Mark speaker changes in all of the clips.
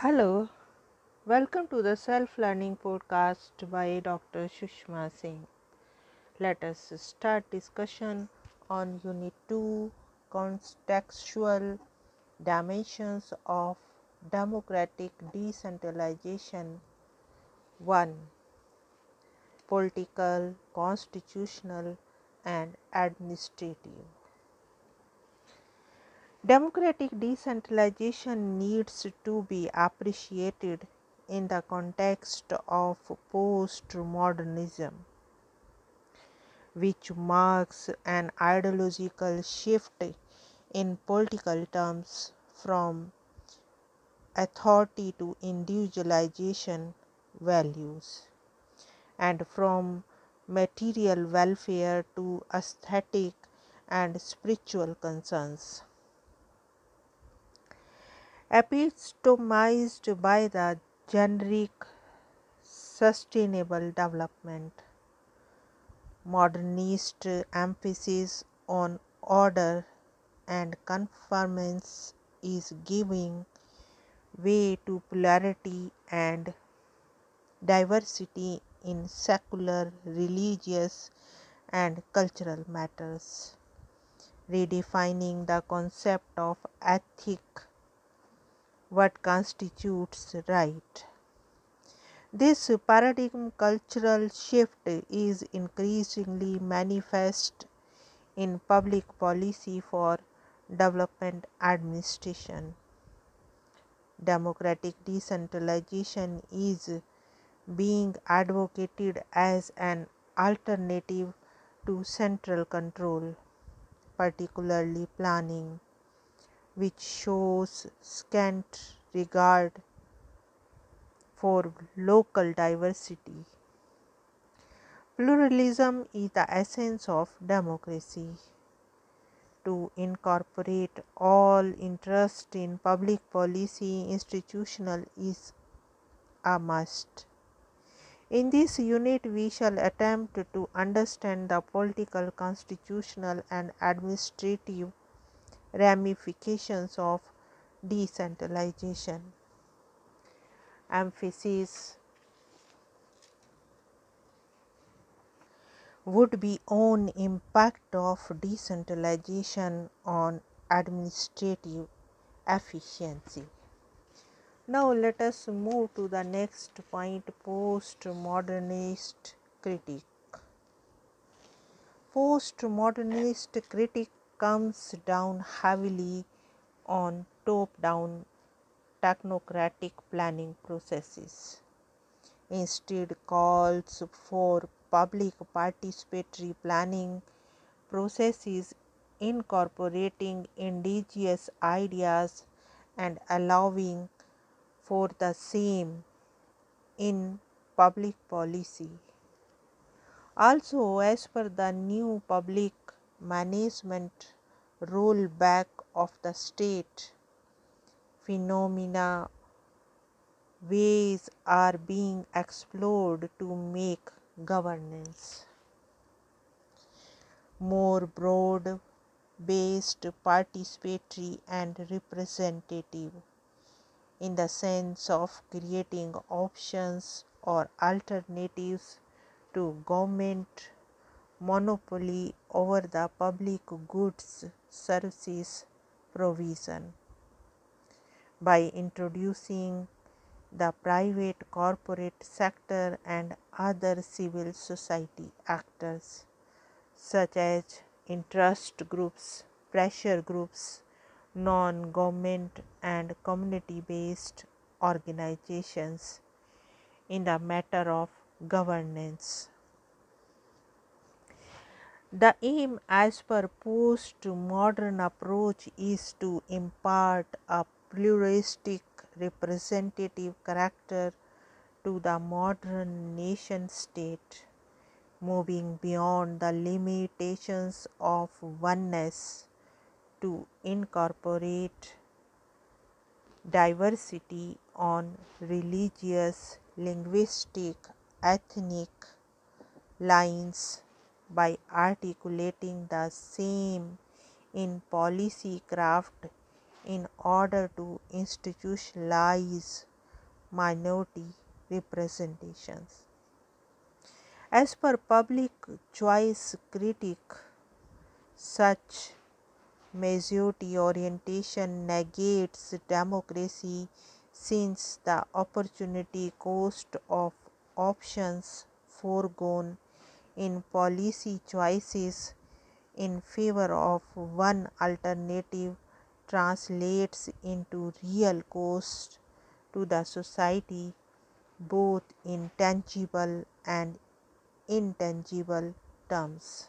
Speaker 1: Hello, welcome to the Self Learning Podcast by Dr. Sushma Singh. Let us start discussion on Unit 2 Contextual Dimensions of Democratic Decentralization 1 Political, Constitutional, and Administrative. Democratic decentralization needs to be appreciated in the context of postmodernism, which marks an ideological shift in political terms from authority to individualization values and from material welfare to aesthetic and spiritual concerns epitomized by the generic sustainable development, modernist emphasis on order and conformance is giving way to polarity and diversity in secular, religious, and cultural matters, redefining the concept of ethic what constitutes right. This paradigm cultural shift is increasingly manifest in public policy for development administration. Democratic decentralization is being advocated as an alternative to central control, particularly planning which shows scant regard for local diversity. Pluralism is the essence of democracy. To incorporate all interest in public policy institutional is a must. In this unit, we shall attempt to understand the political, constitutional, and administrative ramifications of decentralization. Emphasis would be on impact of decentralization on administrative efficiency. Now let us move to the next point postmodernist critique. Postmodernist critique comes down heavily on top down technocratic planning processes. Instead, calls for public participatory planning processes incorporating indigenous ideas and allowing for the same in public policy. Also, as per the new public management rollback of the state phenomena ways are being explored to make governance more broad based participatory and representative in the sense of creating options or alternatives to government monopoly over the public goods services provision by introducing the private corporate sector and other civil society actors such as interest groups, pressure groups, non government and community based organizations in the matter of governance. The aim as per post-modern approach is to impart a pluralistic representative character to the modern nation state, moving beyond the limitations of oneness to incorporate diversity on religious, linguistic, ethnic lines by articulating the same in policy craft in order to institutionalize minority representations. As per public choice critic, such majority orientation negates democracy since the opportunity cost of options foregone in policy choices in favor of one alternative translates into real cost to the society both in tangible and intangible terms.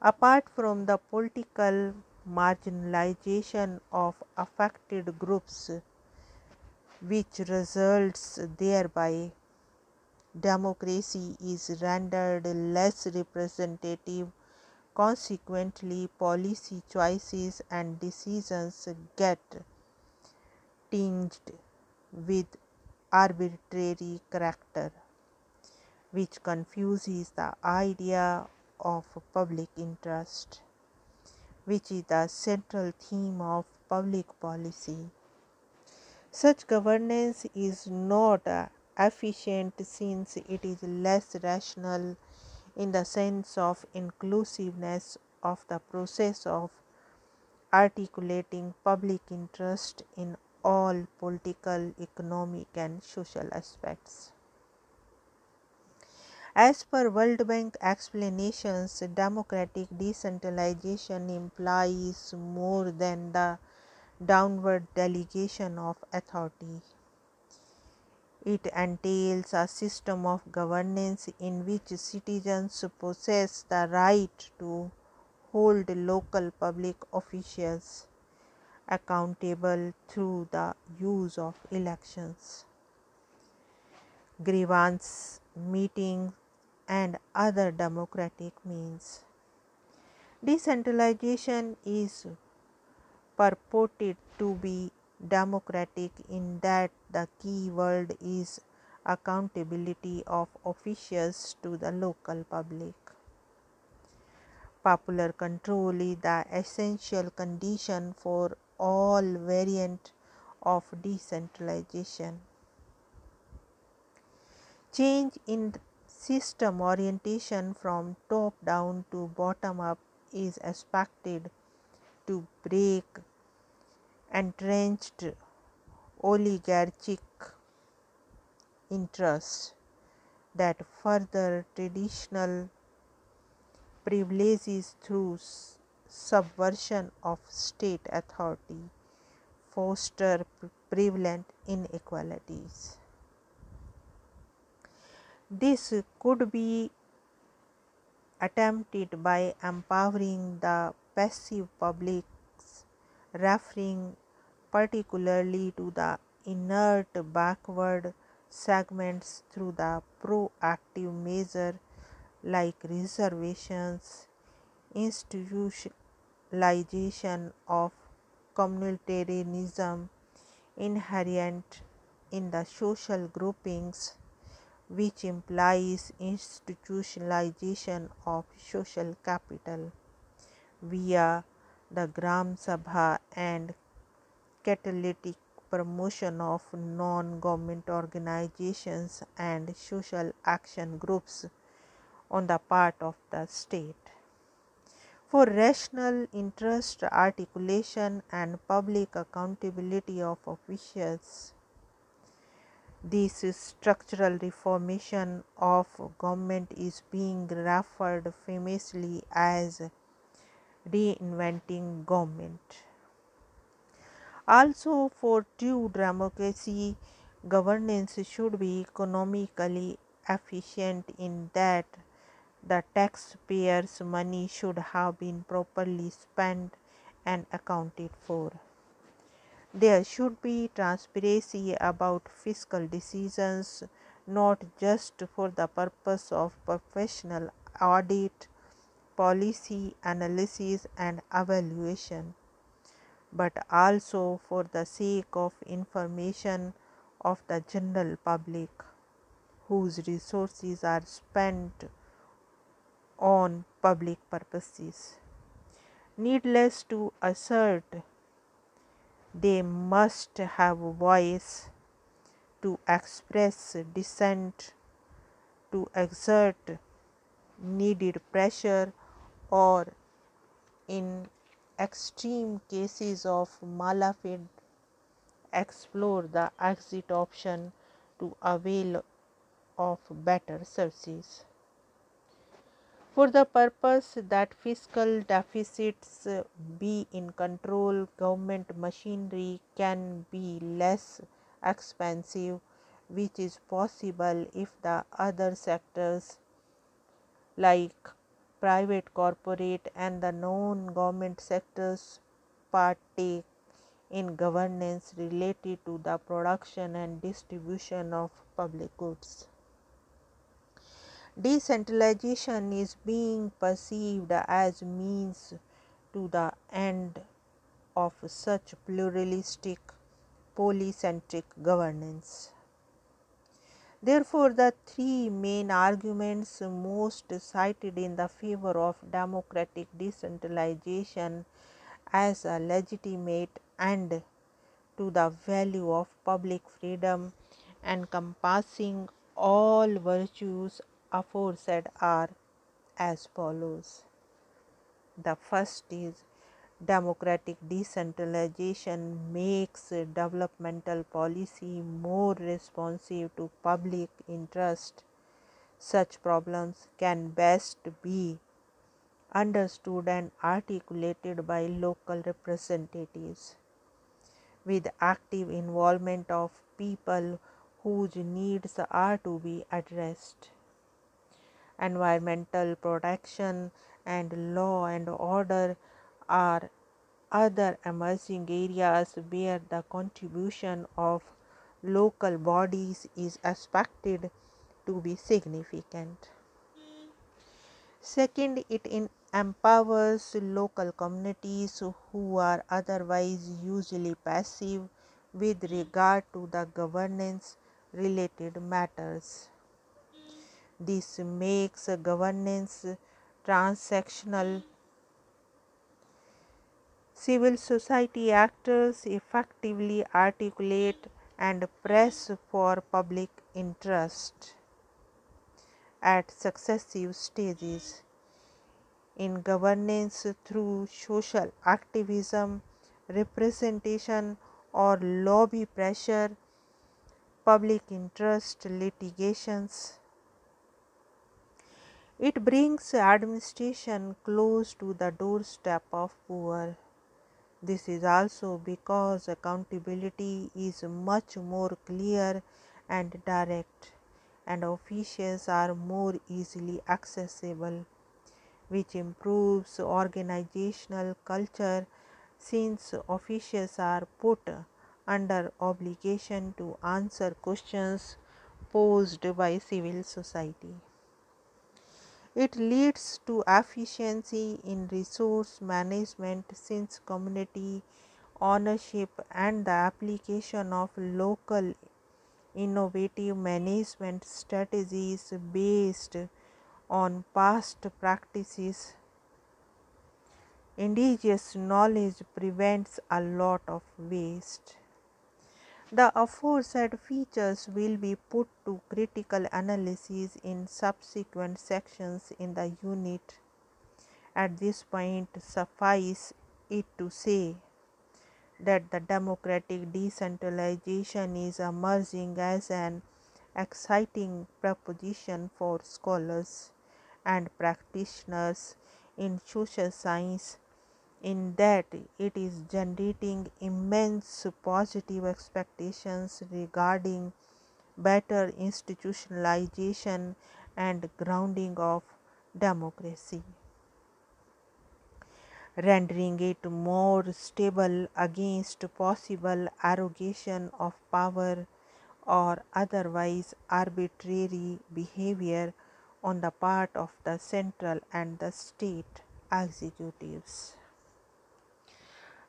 Speaker 1: Apart from the political marginalization of affected groups, which results thereby democracy is rendered less representative. Consequently, policy choices and decisions get tinged with arbitrary character, which confuses the idea of public interest, which is the central theme of public policy. Such governance is not uh, efficient since it is less rational in the sense of inclusiveness of the process of articulating public interest in all political, economic, and social aspects. As per World Bank explanations, democratic decentralization implies more than the downward delegation of authority. It entails a system of governance in which citizens possess the right to hold local public officials accountable through the use of elections, grievance meetings, and other democratic means. Decentralization is purported to be democratic in that the key word is accountability of officials to the local public. Popular control is the essential condition for all variant of decentralization. Change in system orientation from top down to bottom up is expected to break entrenched oligarchic interests that further traditional privileges through subversion of state authority foster prevalent inequalities. This could be attempted by empowering the passive publics, referring particularly to the inert backward segments through the proactive measure like reservations, institutionalization of communitarianism inherent in the social groupings which implies institutionalization of social capital via the Gram Sabha and catalytic promotion of non-government organizations and social action groups on the part of the state. For rational interest articulation and public accountability of officials, this structural reformation of government is being referred famously as reinventing government. Also, for true democracy, governance should be economically efficient in that the taxpayers' money should have been properly spent and accounted for. There should be transparency about fiscal decisions, not just for the purpose of professional audit, policy analysis, and evaluation, but also for the sake of information of the general public whose resources are spent on public purposes. Needless to assert They must have a voice to express dissent, to exert needed pressure, or in extreme cases of malafide, explore the exit option to avail of better services. For the purpose that fiscal deficits be in control, government machinery can be less expensive, which is possible if the other sectors like private, corporate, and the non government sectors partake in governance related to the production and distribution of public goods. Decentralization is being perceived as means to the end of such pluralistic polycentric governance. Therefore, the three main arguments most cited in the favor of democratic decentralization as a legitimate end to the value of public freedom encompassing all virtues aforesaid are as follows. The first is democratic decentralization makes developmental policy more responsive to public interest. Such problems can best be understood and articulated by local representatives with active involvement of people whose needs are to be addressed environmental protection and law and order are other emerging areas where the contribution of local bodies is expected to be significant. Second, it empowers local communities who are otherwise usually passive with regard to the governance related matters. This makes governance transactional. Civil society actors effectively articulate and press for public interest at successive stages in governance through social activism, representation, or lobby pressure, public interest litigations it brings administration close to the doorstep of poor. This is also because accountability is much more clear and direct, and officials are more easily accessible, which improves organizational culture since officials are put under obligation to answer questions posed by civil society. It leads to efficiency in resource management since community ownership and the application of local innovative management strategies based on past practices. Indigenous knowledge prevents a lot of waste. The aforesaid features will be put to critical analysis in subsequent sections in the unit. At this point, suffice it to say that the democratic decentralization is emerging as an exciting proposition for scholars and practitioners in social science in that it is generating immense positive expectations regarding better institutionalization and grounding of democracy, rendering it more stable against possible arrogation of power or otherwise arbitrary behavior on the part of the central and the state executives.